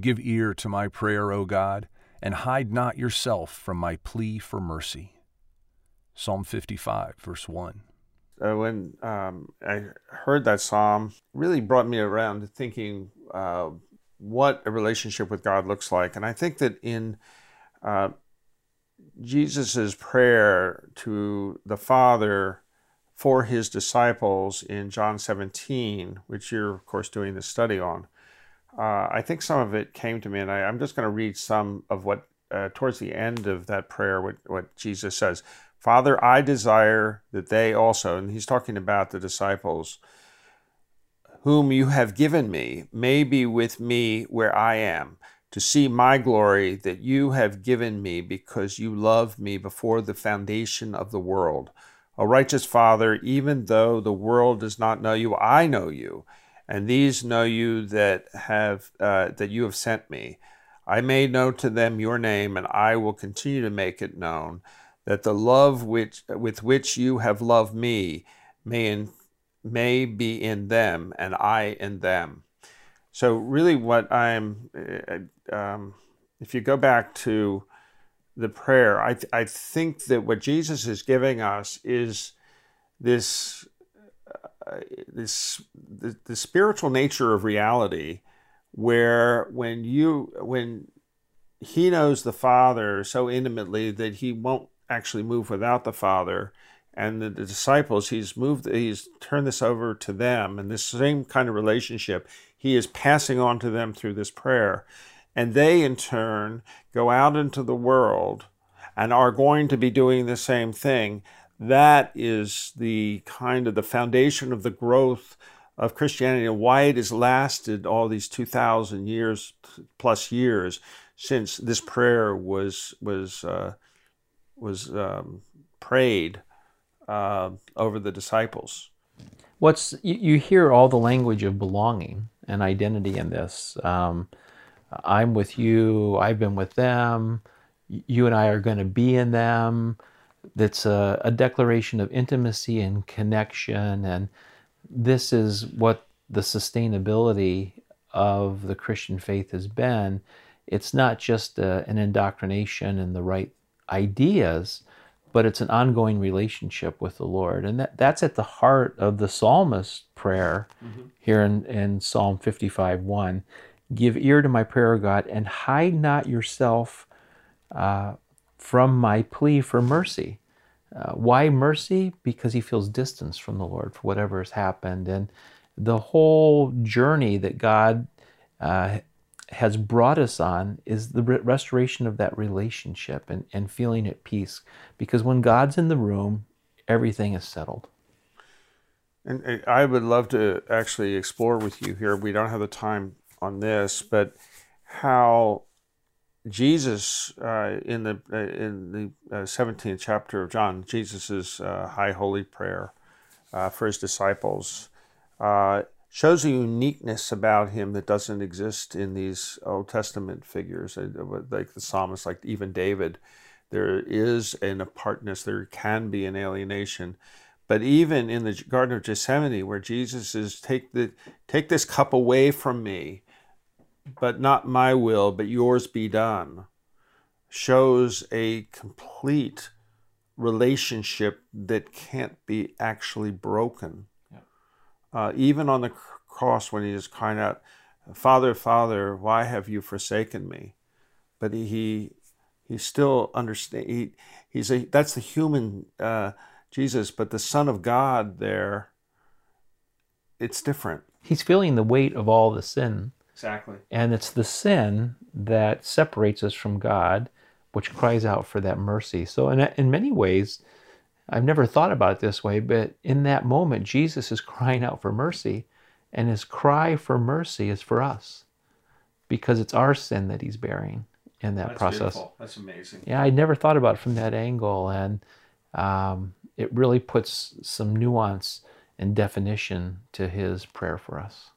Give ear to my prayer, O God, and hide not yourself from my plea for mercy. Psalm 55, verse 1. Uh, when um, I heard that psalm, really brought me around to thinking uh, what a relationship with God looks like. And I think that in uh, Jesus' prayer to the Father for his disciples in John 17, which you're, of course, doing the study on, uh, I think some of it came to me, and I, am just going to read some of what, uh, towards the end of that prayer, what, what Jesus says. Father, I desire that they also, and he's talking about the disciples, whom you have given me, may be with me where I am, to see my glory that you have given me because you loved me before the foundation of the world. O righteous Father, even though the world does not know you, I know you and these know you that have uh, that you have sent me. I made known to them your name, and I will continue to make it known, that the love which with which you have loved me may in, may be in them, and I in them. So really, what I'm, uh, um, if you go back to the prayer, I I think that what Jesus is giving us is this this the, the spiritual nature of reality where when you when he knows the father so intimately that he won't actually move without the father and the, the, disciples he's moved he's turned this over to them and this same kind of relationship he is passing on to them through this prayer. And they in turn go out into the world and are going to be doing the same thing that is the kind of the foundation of the growth of Christianity and why it has lasted all these 2,000 years plus years since this prayer was was uh, was um, prayed uh, over the disciples. What's you, you, hear all the language of belonging and identity in this. Um, I'm with you. I've been with them. You and I are going to be in them that's a, a declaration of intimacy and connection. And this is what the sustainability of the Christian faith has been. It's not just a, an indoctrination and the right ideas, but it's an ongoing relationship with the Lord. And that, that's at the heart of the psalmist prayer mm-hmm. here in, in Psalm 55 1. Give ear to my prayer, God, and hide not yourself uh, from my plea for mercy. Uh, why mercy? Because he feels distance from the Lord for whatever has happened. And the whole journey that God uh, has brought us on is the re- restoration of that relationship and, and feeling at peace. Because when God's in the room, everything is settled. And I would love to actually explore with you here. We don't have the time on this, but how Jesus uh, in the uh, in the uh, seventeenth chapter of John, Jesus's uh, high holy prayer uh, for his disciples shows a uniqueness about him that doesn't exist in these Old Testament figures, like the psalmist, like even David. There is an apartness. There can be an alienation. But even in the Garden of Gethsemane, where Jesus is take the take this cup away from me, but not my will, but yours be done, shows a complete relationship that can't be actually broken. Yeah. Uh, even on the cross, when he is crying out, Father, Father, why have you forsaken me? But he, he, still understand. He, he's a, that's the human uh, Jesus, but the Son of God there, it's different. He's feeling the weight of all the sin Exactly. And it's the sin that separates us from God, which cries out for that mercy. So, in, in many ways, I've never thought about it this way, but in that moment, Jesus is crying out for mercy, and his cry for mercy is for us because it's our sin that he's bearing in that That's process. Beautiful. That's amazing. Yeah, I never thought about it from that angle, and um, it really puts some nuance and definition to his prayer for us.